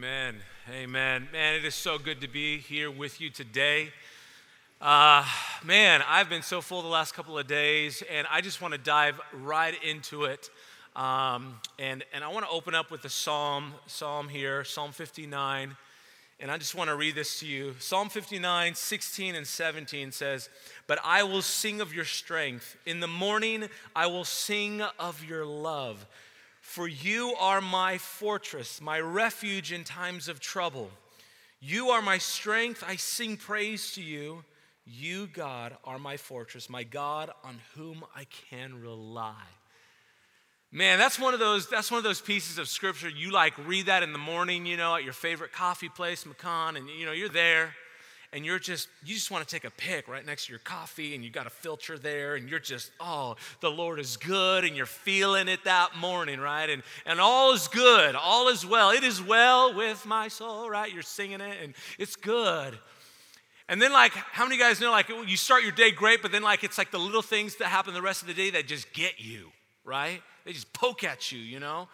Amen. Amen. Man, it is so good to be here with you today. Uh, man, I've been so full the last couple of days, and I just want to dive right into it. Um, and, and I want to open up with a psalm, psalm here, Psalm 59. And I just want to read this to you. Psalm 59, 16 and 17 says, But I will sing of your strength. In the morning, I will sing of your love. For you are my fortress, my refuge in times of trouble. You are my strength. I sing praise to you. You, God, are my fortress, my God on whom I can rely. Man, that's one of those that's one of those pieces of scripture you like read that in the morning, you know, at your favorite coffee place, Macon, and you know, you're there and you're just you just want to take a pic right next to your coffee and you got a filter there and you're just oh the lord is good and you're feeling it that morning right? And and all is good all is well. It is well with my soul right? You're singing it and it's good. And then like how many guys know like you start your day great but then like it's like the little things that happen the rest of the day that just get you right? They just poke at you you know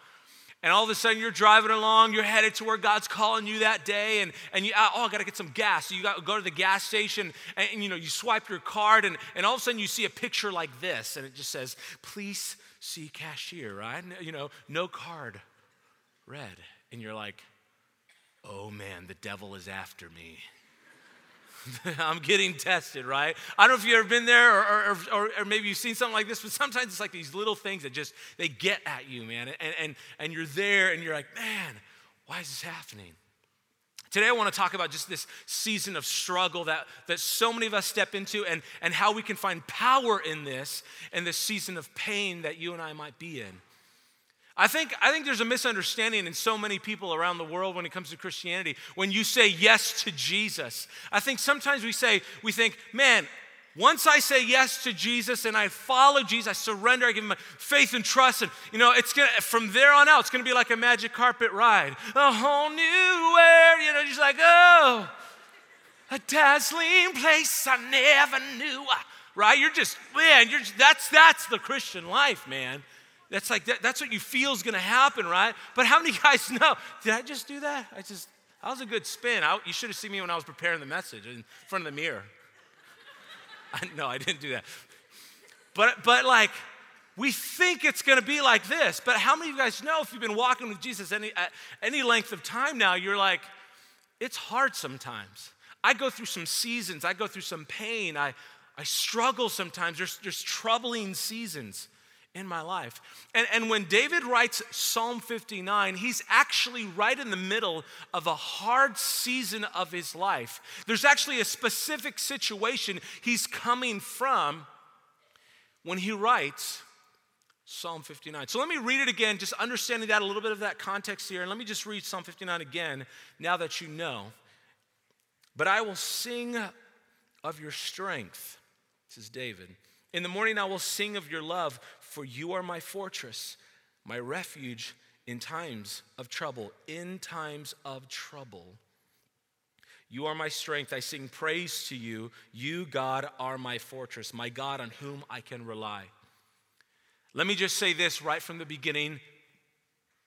and all of a sudden you're driving along, you're headed to where God's calling you that day, and, and you, oh, I gotta get some gas. So you gotta go to the gas station and, and, you know, you swipe your card, and, and all of a sudden you see a picture like this, and it just says, please see cashier, right? You know, no card, red. And you're like, oh man, the devil is after me. I'm getting tested, right? I don't know if you've ever been there or, or, or, or, maybe you've seen something like this, but sometimes it's like these little things that just, they get at you, man. And, and, and you're there and you're like, man, why is this happening? Today, I want to talk about just this season of struggle that, that so many of us step into and, and how we can find power in this and this season of pain that you and I might be in. I think, I think there's a misunderstanding in so many people around the world when it comes to Christianity. When you say yes to Jesus, I think sometimes we say, we think, man, once I say yes to Jesus and I follow Jesus, I surrender, I give him my faith and trust, and you know, it's gonna from there on out, it's gonna be like a magic carpet ride. A whole new world, you know, just like, oh, a dazzling place I never knew. Right? You're just, man, you're just, that's that's the Christian life, man. That's like that, that's what you feel is going to happen, right? But how many guys know? Did I just do that? I just that was a good spin. I, you should have seen me when I was preparing the message in front of the mirror. I, no, I didn't do that. But but like we think it's going to be like this. But how many of you guys know if you've been walking with Jesus any any length of time now, you're like, it's hard sometimes. I go through some seasons. I go through some pain. I I struggle sometimes. There's there's troubling seasons in my life. And, and when David writes Psalm 59, he's actually right in the middle of a hard season of his life. There's actually a specific situation he's coming from when he writes Psalm 59. So let me read it again, just understanding that a little bit of that context here. And let me just read Psalm 59 again now that you know. But I will sing of your strength. Is David. In the morning I will sing of your love, for you are my fortress, my refuge in times of trouble. In times of trouble. You are my strength. I sing praise to you. You, God, are my fortress, my God on whom I can rely. Let me just say this right from the beginning,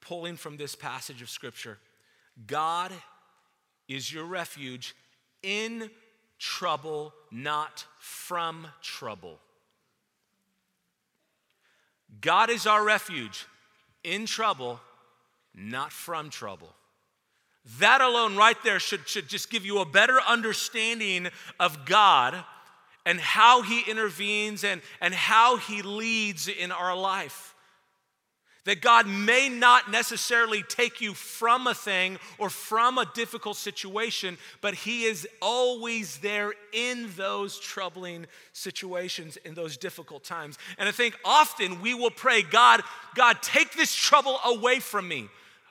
pulling from this passage of Scripture God is your refuge in trouble, not from trouble. God is our refuge in trouble, not from trouble. That alone, right there, should, should just give you a better understanding of God and how He intervenes and, and how He leads in our life. That God may not necessarily take you from a thing or from a difficult situation, but He is always there in those troubling situations, in those difficult times. And I think often we will pray, God, God, take this trouble away from me.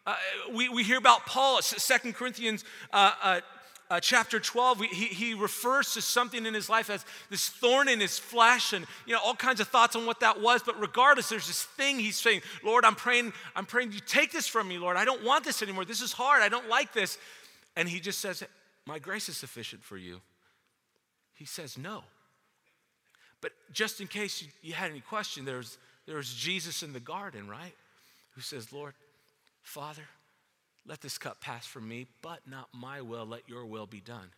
Uh, we, we hear about Paul, Second Corinthians uh, uh, uh, chapter 12, he, he refers to something in his life as this thorn in his flesh and, you know, all kinds of thoughts on what that was. But regardless, there's this thing he's saying, Lord, I'm praying, I'm praying you take this from me, Lord. I don't want this anymore. This is hard. I don't like this. And he just says, my grace is sufficient for you. He says no. But just in case you, you had any question, there's, there's Jesus in the garden, right? Who says, Lord, Father, Let this cup pass from me, but not my will, let your will be done.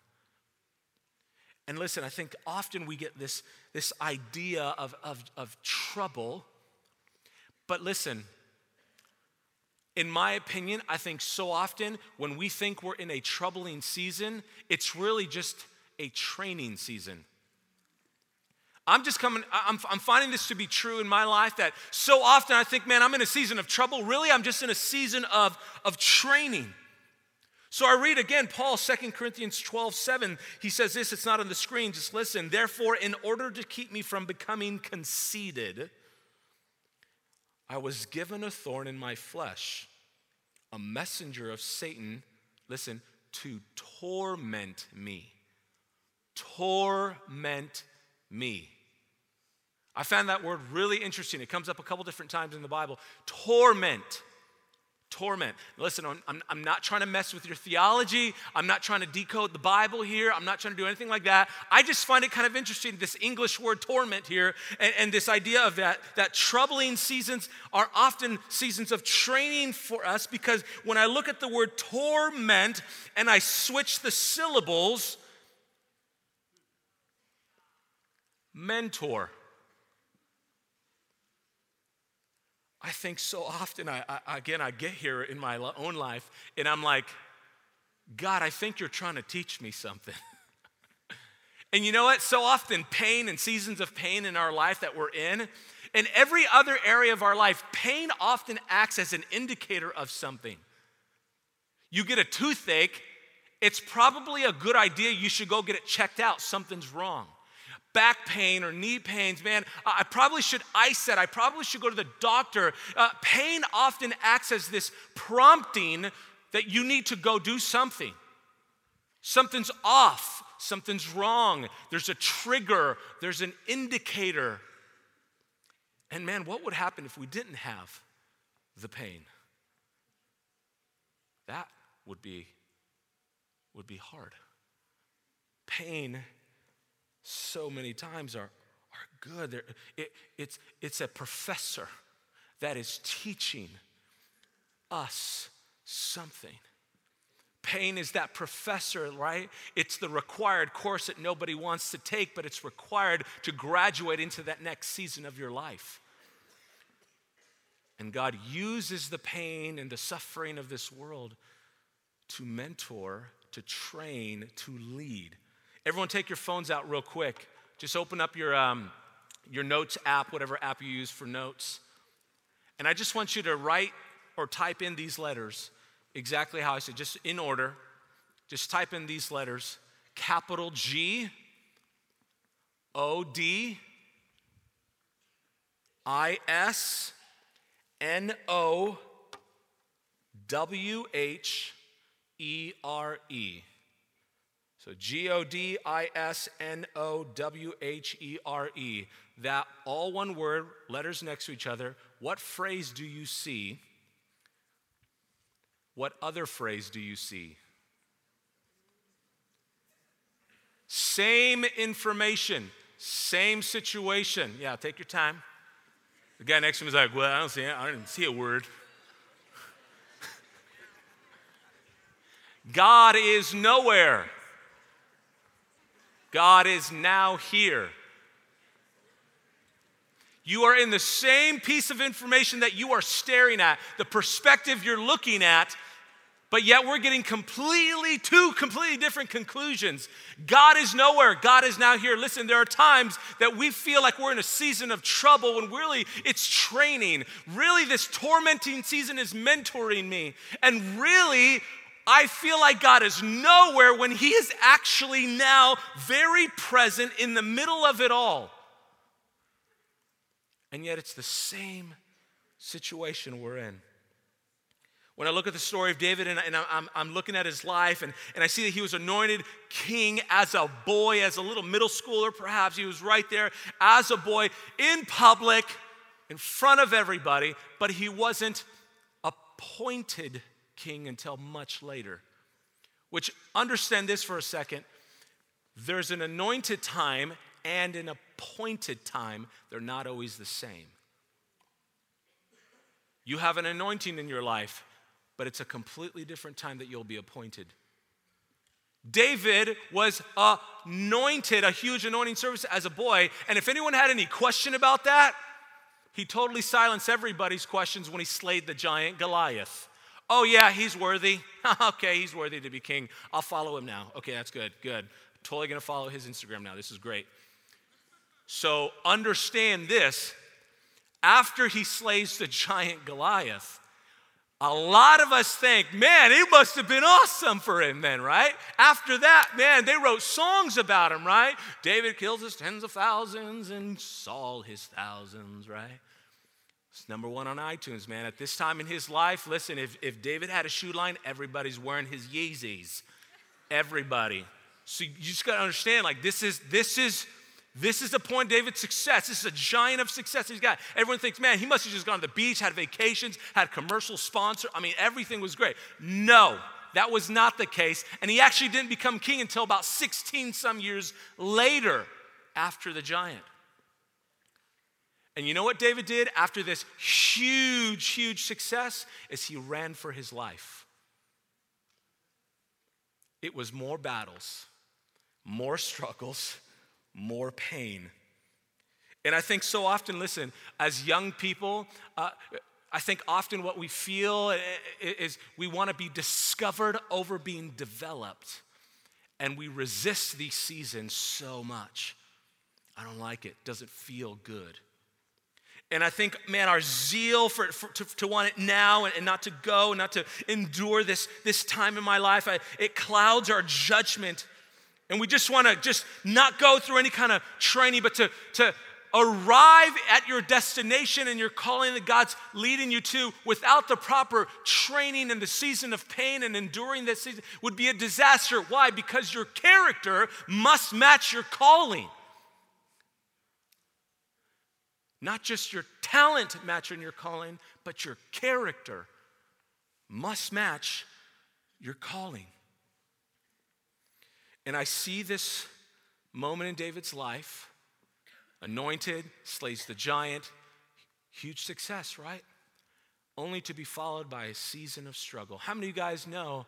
And listen, I think often we get this, this idea of, of, of trouble. But listen, in my opinion, I think so often when we think we're in a troubling season, it's really just a training season. I'm just coming, I'm, I'm finding this to be true in my life that so often I think, man, I'm in a season of trouble. Really, I'm just in a season of, of training. So I read again Paul, 2 Corinthians 12, 7. He says this, it's not on the screen, just listen. Therefore, in order to keep me from becoming conceited, I was given a thorn in my flesh, a messenger of Satan, listen, to torment me. Torment me. I found that word really interesting. It comes up a couple different times in the Bible. Torment torment. Listen, I'm, I'm not trying to mess with your theology. I'm not trying to decode the Bible here. I'm not trying to do anything like that. I just find it kind of interesting, this English word torment here, and, and this idea of that, that troubling seasons are often seasons of training for us because when I look at the word torment and I switch the syllables, mentor. I think so often, I, I, again, I get here in my own life and I'm like, God, I think you're trying to teach me something. and you know what? So often, pain and seasons of pain in our life that we're in, in every other area of our life, pain often acts as an indicator of something. You get a toothache, it's probably a good idea you should go get it checked out. Something's wrong back pain or knee pains, man, I probably should ice that. I probably should go to the doctor. Uh, pain often acts as this prompting that you need to go do something. Something's off, something's wrong. There's a trigger, there's an indicator. And man, what would happen if we didn't have the pain? That would be would be hard. Pain so many times are, are good. It, it's, it's a professor that is teaching us something. Pain is that professor, right? It's the required course that nobody wants to take, but it's required to graduate into that next season of your life. And God uses the pain and the suffering of this world to mentor, to train, to lead. Everyone, take your phones out real quick. Just open up your, um, your notes app, whatever app you use for notes. And I just want you to write or type in these letters exactly how I said, just in order. Just type in these letters capital G, O D, I S, N O, W H, E R E. So G O D I S N O W H E R E. That all one word, letters next to each other. What phrase do you see? What other phrase do you see? Same information, same situation. Yeah, take your time. The guy next to me is like, Well, I don't see it. I didn't see a word. God is nowhere. God is now here. You are in the same piece of information that you are staring at, the perspective you're looking at, but yet we're getting completely two completely different conclusions. God is nowhere, God is now here. Listen, there are times that we feel like we're in a season of trouble when really it's training. Really, this tormenting season is mentoring me. And really, I feel like God is nowhere when He is actually now very present in the middle of it all. And yet it's the same situation we're in. When I look at the story of David and, and I'm, I'm, looking at his life and, and I see that he was anointed king as a boy, as a little middle schooler, perhaps. He was right there as a boy in public, in front of everybody, but he wasn't appointed king until much later. Which, understand this for a second there's an anointed time and an appointed time, they're not always the same. You have an anointing in your life, but it's a completely different time that you'll be appointed. David was anointed, a huge anointing service as a boy. And if anyone had any question about that, he totally silenced everybody's questions when he slayed the giant Goliath. Oh, yeah, he's worthy. okay, he's worthy to be king. I'll follow him now. Okay, that's good, good. Totally gonna follow his Instagram now. This is great. So understand this after he slays the giant Goliath, a lot of us think, man, it must have been awesome for him then, right? After that, man, they wrote songs about him, right? David kills his tens of thousands and Saul his thousands, right? It's number one on iTunes, man. At this time in his life, listen, if, if David had a shoe line, everybody's wearing his Yeezys. Everybody. So you just gotta understand, like, this is, this is, this is the point David's success. This is a giant of success he's got. Everyone thinks, man, he must have just gone to the beach, had vacations, had commercial sponsor. I mean, everything was great. No, that was not the case. And he actually didn't become king until about 16 some years later after the giant. And you know what David did after this huge, huge success? Is he ran for his life. It was more battles, more struggles, more pain. And I think so often, listen, as young people, uh, I think often what we feel is we want to be discovered over being developed. And we resist these seasons so much. I don't like it, doesn't feel good. And I think, man, our zeal for, for to, to, want it now and, and, not to go and not to endure this, this time in my life, I, it clouds our judgment and we just want to just not go through any kind of training, but to, to arrive at your destination and your calling that God's leading you to without the proper training in the season of pain and enduring this season would be a disaster. Why? Because your character must match your calling. Not just your talent matching your calling, but your character must match your calling. And I see this moment in David's life anointed, slays the giant, huge success, right? Only to be followed by a season of struggle. How many of you guys know,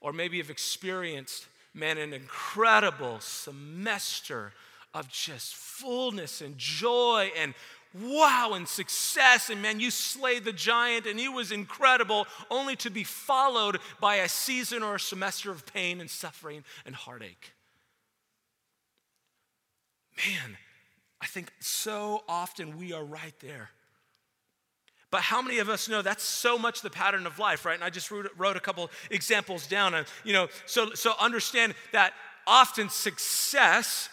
or maybe have experienced, man, an incredible semester of just fullness and joy and wow and success. And man you slayed the giant and it was incredible only to be followed by a season or a semester of pain and suffering and heartache. Man i think so often we are right there. But how many of us know that's so much the pattern of life right? And i just wrote, wrote a couple examples down. And you know so so understand that often success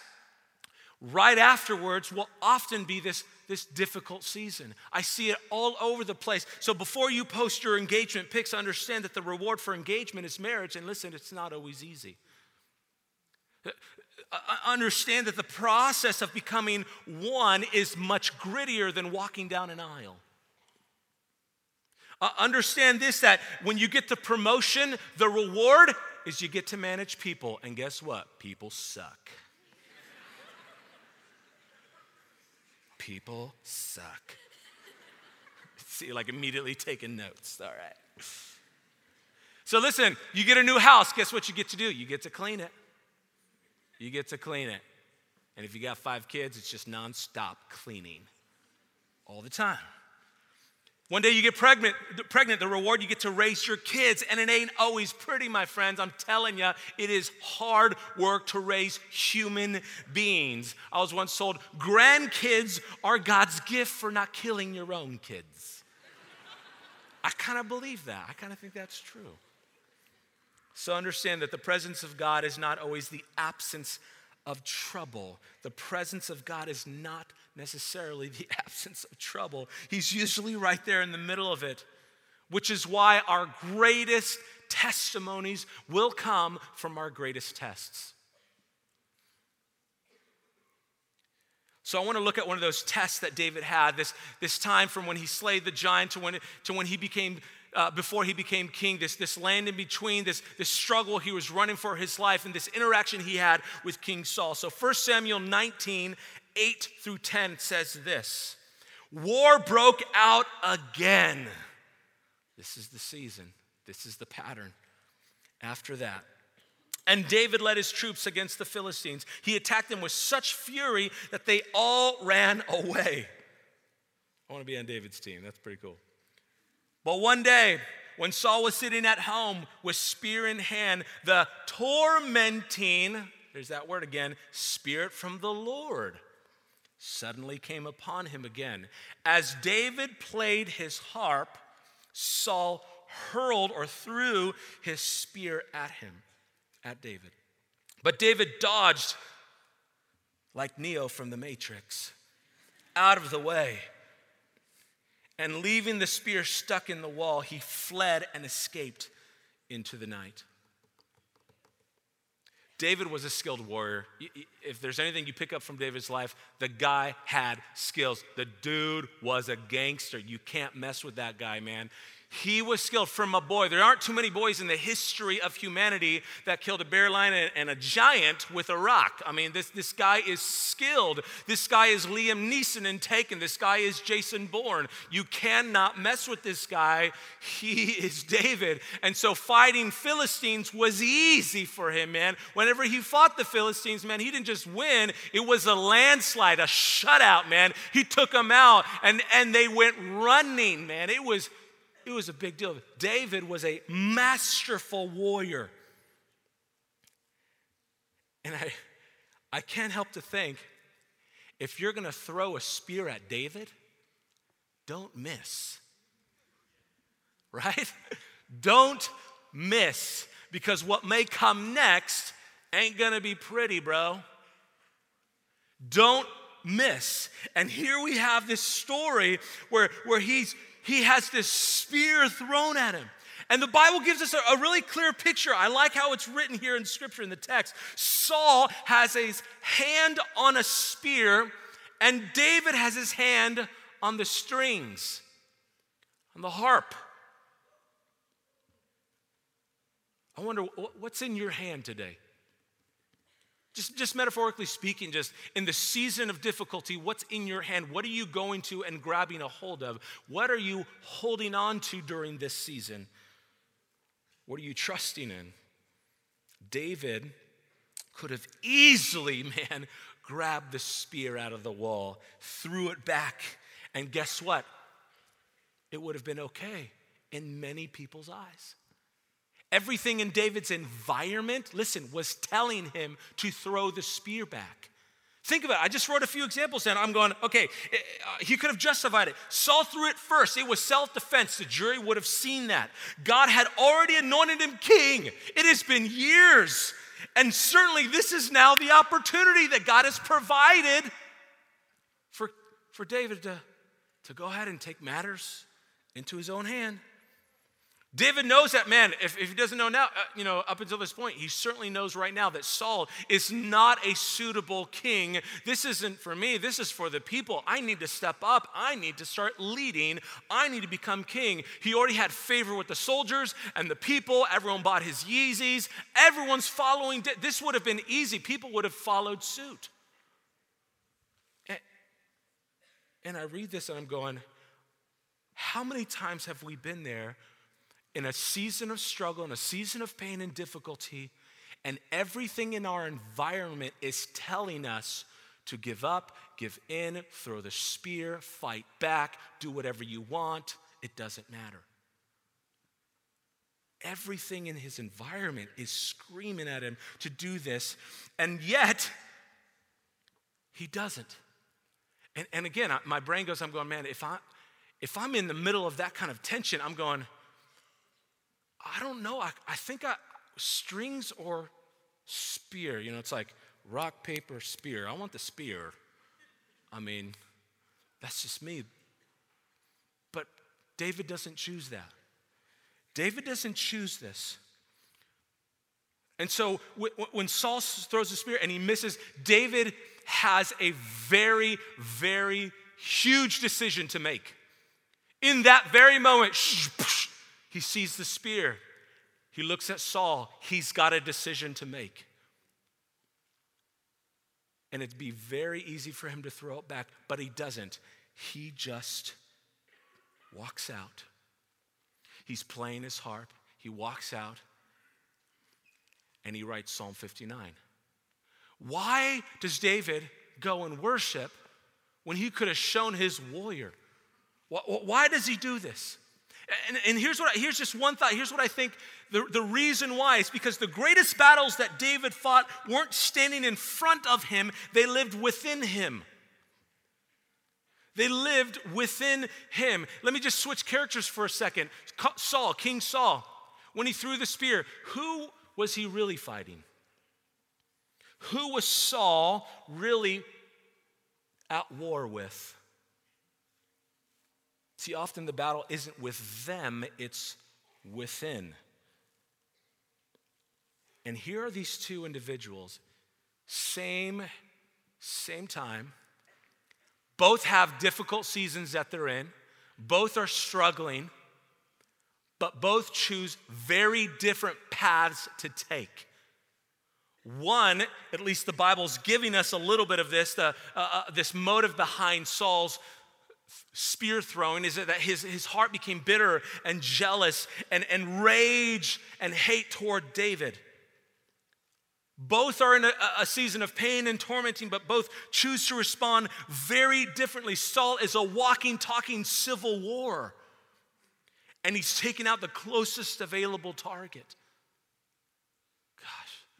right afterwards will often be this this difficult season. I see it all over the place. So before you post your engagement pics, understand that the reward for engagement is marriage. And listen, it's not always easy. Uh, uh, understand that the process of becoming one is much grittier than walking down an aisle. Uh, understand this that when you get the promotion, the reward is you get to manage people. And guess what? People suck. People suck. See, like immediately taking notes. All right. So listen, you get a new house, guess what you get to do? You get to clean it. You get to clean it. And if you got five kids, it's just nonstop cleaning all the time. One day you get pregnant, pregnant, the reward you get to raise your kids, and it ain't always pretty, my friends. I'm telling you, it is hard work to raise human beings. I was once told grandkids are God's gift for not killing your own kids. I kind of believe that. I kind of think that's true. So understand that the presence of God is not always the absence of trouble. The presence of God is not necessarily the absence of trouble. He's usually right there in the middle of it, which is why our greatest testimonies will come from our greatest tests. So I want to look at one of those tests that David had, this, this time from when he slayed the giant to when, to when he became uh, before he became king, this, this land in between, this, this struggle he was running for his life, and this interaction he had with King Saul. So 1 Samuel 19, 8 through 10 says this War broke out again. This is the season, this is the pattern. After that, and David led his troops against the Philistines. He attacked them with such fury that they all ran away. I want to be on David's team. That's pretty cool. But one day, when Saul was sitting at home with spear in hand, the tormenting, there's that word again, spirit from the Lord suddenly came upon him again. As David played his harp, Saul hurled or threw his spear at him at David. But David dodged like Neo from the Matrix out of the way. And leaving the spear stuck in the wall, he fled and escaped into the night. David was a skilled warrior. If there's anything you pick up from David's life, the guy had skills. The dude was a gangster. You can't mess with that guy, man. He was skilled from a boy. There aren't too many boys in the history of humanity that killed a bear lion and a giant with a rock. I mean, this, this guy is skilled. This guy is Liam Neeson in Taken. This guy is Jason Bourne. You cannot mess with this guy. He is David. And so fighting Philistines was easy for him, man. Whenever he fought the Philistines, man, he didn't just win, it was a landslide, a shutout, man. He took them out and, and they went running, man. It was it was a big deal. David was a masterful warrior. And I, I can't help to think if you're going to throw a spear at David, don't miss. Right? don't miss because what may come next ain't going to be pretty, bro. Don't miss. And here we have this story where, where he's he has this spear thrown at him. And the Bible gives us a, a, really clear picture. I like how it's written here in scripture in the text. Saul has his hand on a spear, and David has his hand on the strings, on the harp. I wonder what's in your hand today? Just, just metaphorically speaking, just in the season of difficulty, what's in your hand? What are you going to and grabbing a hold of? What are you holding on to during this season? What are you trusting in? David could have easily, man, grabbed the spear out of the wall, threw it back, and guess what? It would have been okay in many people's eyes. Everything in David's environment, listen, was telling him to throw the spear back. Think about it. I just wrote a few examples and I'm going, okay, eh, uh, he could have justified it. Saul threw it first. It was self defense. The jury would have seen that. God had already anointed him king. It has been years. And certainly, this is now the opportunity that God has provided for, for David to, to go ahead and take matters into his own hand. David knows that, man, if, if he doesn't know now, uh, you know, up until this point, he certainly knows right now that Saul is not a suitable king. This isn't for me, this is for the people. I need to step up. I need to start leading. I need to become king. He already had favor with the soldiers and the people. Everyone bought his Yeezys. Everyone's following. This would have been easy. People would have followed suit. And, and I read this and I'm going, how many times have we been there? In a season of struggle, in a season of pain and difficulty, and everything in our environment is telling us to give up, give in, throw the spear, fight back, do whatever you want. It doesn't matter. Everything in his environment is screaming at him to do this, and yet he doesn't. And, and again, my brain goes, I'm going, man, if, I, if I'm in the middle of that kind of tension, I'm going, I don't know. I, I think I, strings or spear. You know, it's like rock, paper, spear. I want the spear. I mean, that's just me. But David doesn't choose that. David doesn't choose this. And so when Saul throws a spear and he misses, David has a very, very huge decision to make. In that very moment, he sees the spear. He looks at Saul. He's got a decision to make. And it'd be very easy for him to throw it back, but he doesn't. He just walks out. He's playing his harp. He walks out and he writes Psalm 59. Why does David go and worship when he could have shown his warrior? Why does he do this? And, and, here's what I, here's just one thought. Here's what I think the, the reason why is because the greatest battles that David fought weren't standing in front of him, they lived within him. They lived within him. Let me just switch characters for a second. Saul, King Saul, when he threw the spear, who was he really fighting? Who was Saul really at war with? See, often the battle isn't with them, it's within. And here are these two individuals, same, same time. Both have difficult seasons that they're in, both are struggling, but both choose very different paths to take. One, at least the Bible's giving us a little bit of this, the, uh, uh, this motive behind Saul's spear throwing is it that his, his heart became bitter and jealous and, and rage and hate toward David. Both are in a, a, season of pain and tormenting, but both choose to respond very differently. Saul is a walking, talking civil war, and he's taking out the closest available target.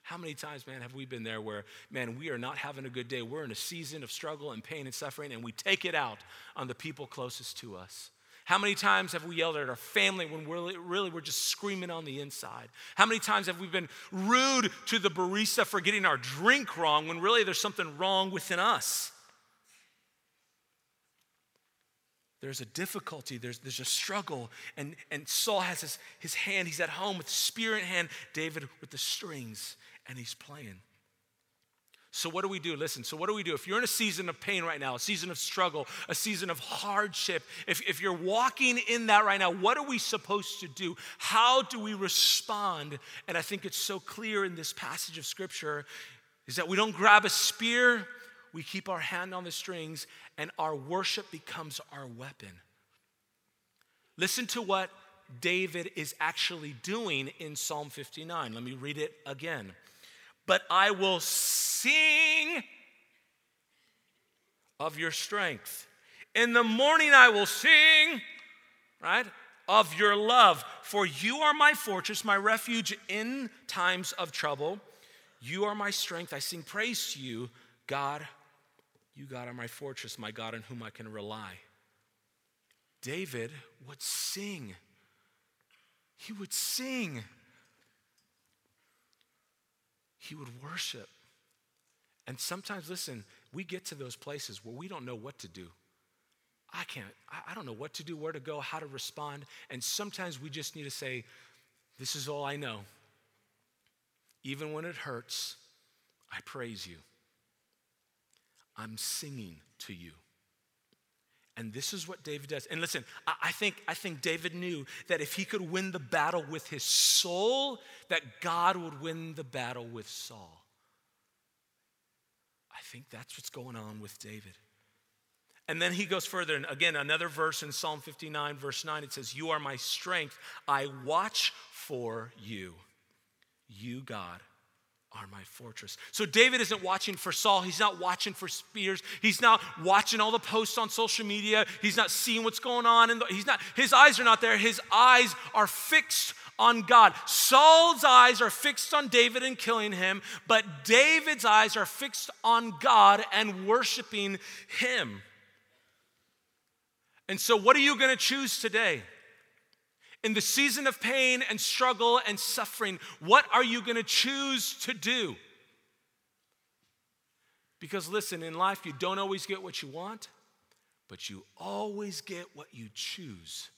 How many times, man, have we been there where, man, we are not having a good day? We're in a season of struggle and pain and suffering, and we take it out on the people closest to us. How many times have we yelled at our family when we're really, we're just screaming on the inside? How many times have we been rude to the barista for getting our drink wrong when really there's something wrong within us? There's a difficulty, there's, there's a struggle. And, and Saul has his, his hand, he's at home with spear in hand, David with the strings and he's playing. So, what do we do? Listen, so what do we do? If you're in a season of pain right now, a season of struggle, a season of hardship, if, if you're walking in that right now, what are we supposed to do? How do we respond? And I think it's so clear in this passage of scripture is that we don't grab a spear, we keep our hand on the strings, and our worship becomes our weapon. Listen to what David is actually doing in Psalm 59. Let me read it again but I will sing of your strength. In the morning I will sing, right, of your love. For you are my fortress, my refuge in times of trouble. You are my strength. I sing praise to you, God. You, God, are my fortress, my God in whom I can rely. David would sing. He would sing he would worship. And sometimes, listen, we get to those places where we don't know what to do. I can't, I don't know what to do, where to go, how to respond. And sometimes we just need to say, This is all I know. Even when it hurts, I praise you. I'm singing to you. And this is what David does. And listen, I think, I think David knew that if he could win the battle with his soul, that God would win the battle with Saul. I think that's what's going on with David. And then he goes further, and again, another verse in Psalm 59, verse 9, it says, You are my strength. I watch for you. You, God, are my fortress. So David isn't watching for Saul. He's not watching for spears. He's not watching all the posts on social media. He's not seeing what's going on. And he's not, his eyes are not there. His eyes are fixed on God. Saul's eyes are fixed on David and killing him, but David's eyes are fixed on God and worshiping him. And so, what are you going to choose today? In the season of pain and struggle and suffering, what are you going to choose to do? Because listen, in life, you don't always get what you want, but you always get what you choose.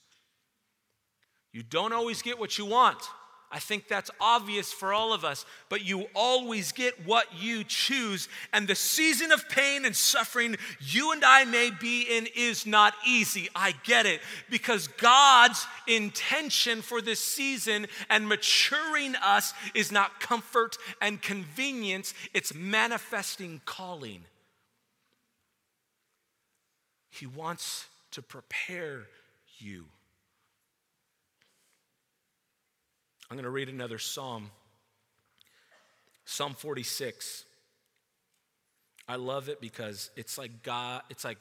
You don't always get what you want. I think that's obvious for all of us, but you always get what you choose. And the season of pain and suffering you and I may be in is not easy. I get it. Because God's intention for this season and maturing us is not comfort and convenience, it's manifesting calling. He wants to prepare you. I'm going to read another psalm Psalm 46. I love it because it's like God, it's like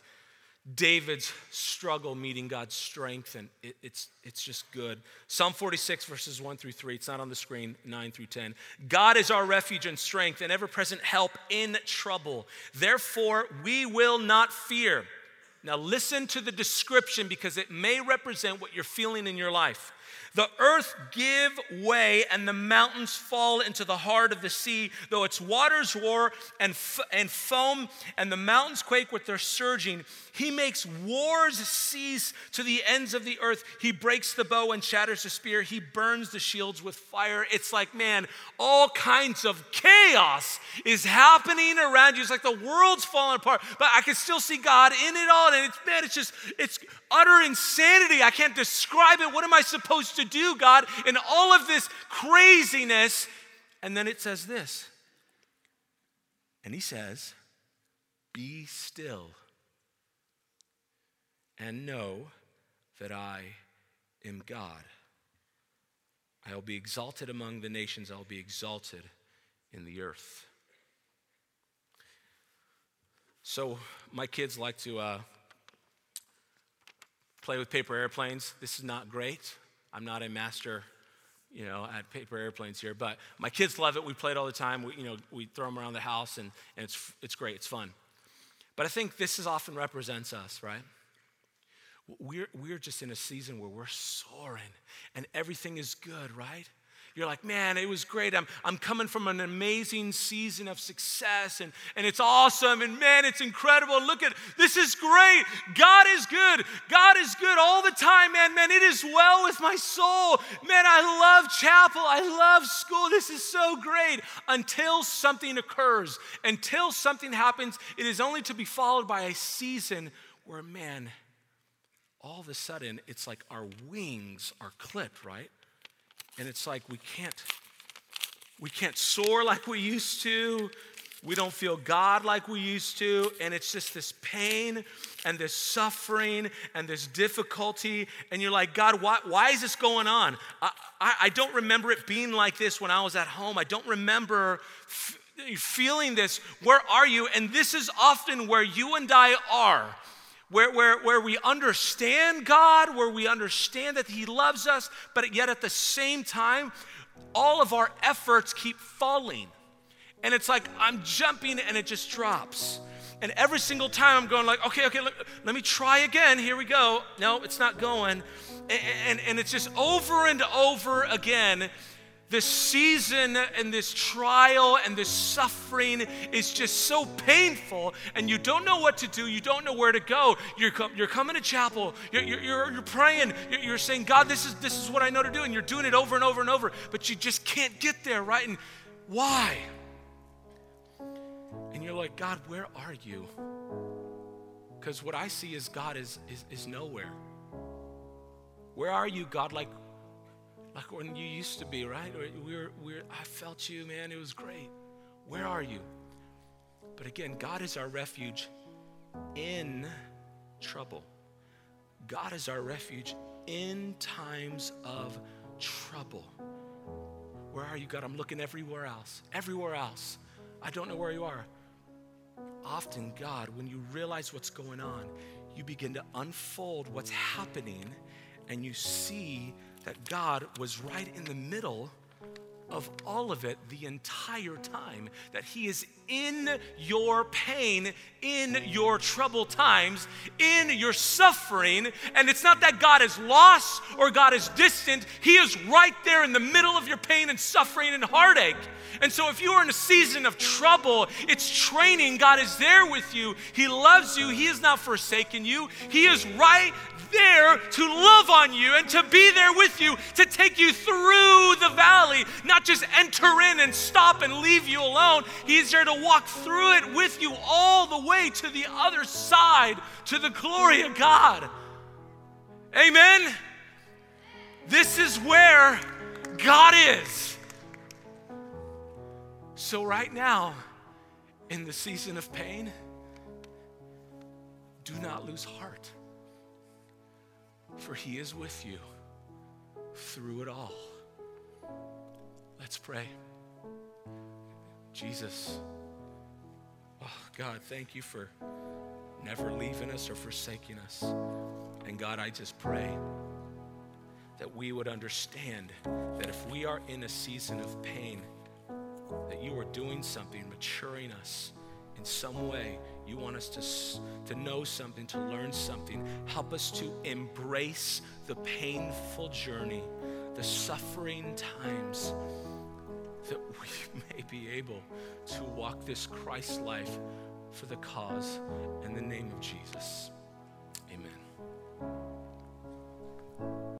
David's struggle meeting God's strength, and it, it's, it's just good. Psalm 46, verses 1 through 3. It's not on the screen, 9 through 10. God is our refuge and strength and ever present help in trouble. Therefore, we will not fear. Now, listen to the description because it may represent what you're feeling in your life. The earth give way and the mountains fall into the heart of the sea, though its waters roar and, f- and foam and the mountains quake with their surging. He makes wars cease to the ends of the earth. He breaks the bow and shatters the spear. He burns the shields with fire. It's like, man, all kinds of chaos is happening around you. It's like the world's falling apart, but I can still see God in it all. And it's, man, it's just, it's utter insanity. I can't describe it. What am I supposed to do, God, in all of this craziness? And then it says this. And he says, Be still and know that I am God. I will be exalted among the nations, I will be exalted in the earth. So, my kids like to uh, play with paper airplanes. This is not great. I'm not a master, you know, at paper airplanes here, but my kids love it. We play it all the time. We, you know, we throw them around the house, and, and it's, it's great. It's fun. But I think this is often represents us, right? We're, we're just in a season where we're soaring and everything is good, right? You're like, man, it was great. I'm, I'm coming from an amazing season of success and, and it's awesome. And man, it's incredible. Look at this is great. God is good. God is good all the time, man. Man, it is well with my soul. Man, I love chapel. I love school. This is so great until something occurs. Until something happens, it is only to be followed by a season where, man, all of a sudden it's like our wings are clipped, right? And it's like we can't we can't soar like we used to. We don't feel God like we used to. And it's just this pain and this suffering and this difficulty. And you're like, God, why, why is this going on? I, I, I don't remember it being like this when I was at home. I don't remember f- feeling this. Where are you? And this is often where you and I are where, where, where we understand God, where we understand that He loves us, but yet at the same time, all of our efforts keep falling. And it's like I'm jumping and it just drops. And every single time I'm going like, okay, okay, let, let me try again. Here we go. No, it's not going. And, and, and it's just over and over again this season and this trial and this suffering is just so painful and you don't know what to do you don't know where to go. You're, com- you're coming to chapel you're, you're, you're praying you're, you're saying god this is, this is what i know to do and you're doing it over and over and over but you just can't get there right? And why? And you're like god where are you? Because what i see is god is, is, is nowhere. Where are you god? Like like when you used to be, right? We were, we were, I felt you, man. It was great. Where are you? But again, God is our refuge in trouble. God is our refuge in times of trouble. Where are you, God? I'm looking everywhere else. Everywhere else. I don't know where you are. Often, God, when you realize what's going on, you begin to unfold what's happening and you see that God was right in the middle of all of it the entire time. That He is in your pain, in your troubled times, in your suffering. And it's not that God is lost or God is distant, He is right there in the middle of your pain and suffering and heartache. And so, if you are in a season of trouble, it's training. God is there with you. He loves you. He has not forsaken you. He is right there to love on you and to be there with you, to take you through the valley, not just enter in and stop and leave you alone. He's there walk through it with you all the way to the other side, to the glory of God. Amen. This is where God is. So, right now, in the season of pain, do not lose heart for he is with you through it all. Let's pray. Jesus, oh God, thank you for never leaving us or forsaking us. And God, I just pray that we would understand that if we are in a season of pain, that you are doing something, maturing us in some way. You want us to, to know something, to learn something. Help us to embrace the painful journey, the suffering times, that we may be able to walk this Christ life for the cause in the name of Jesus. Amen.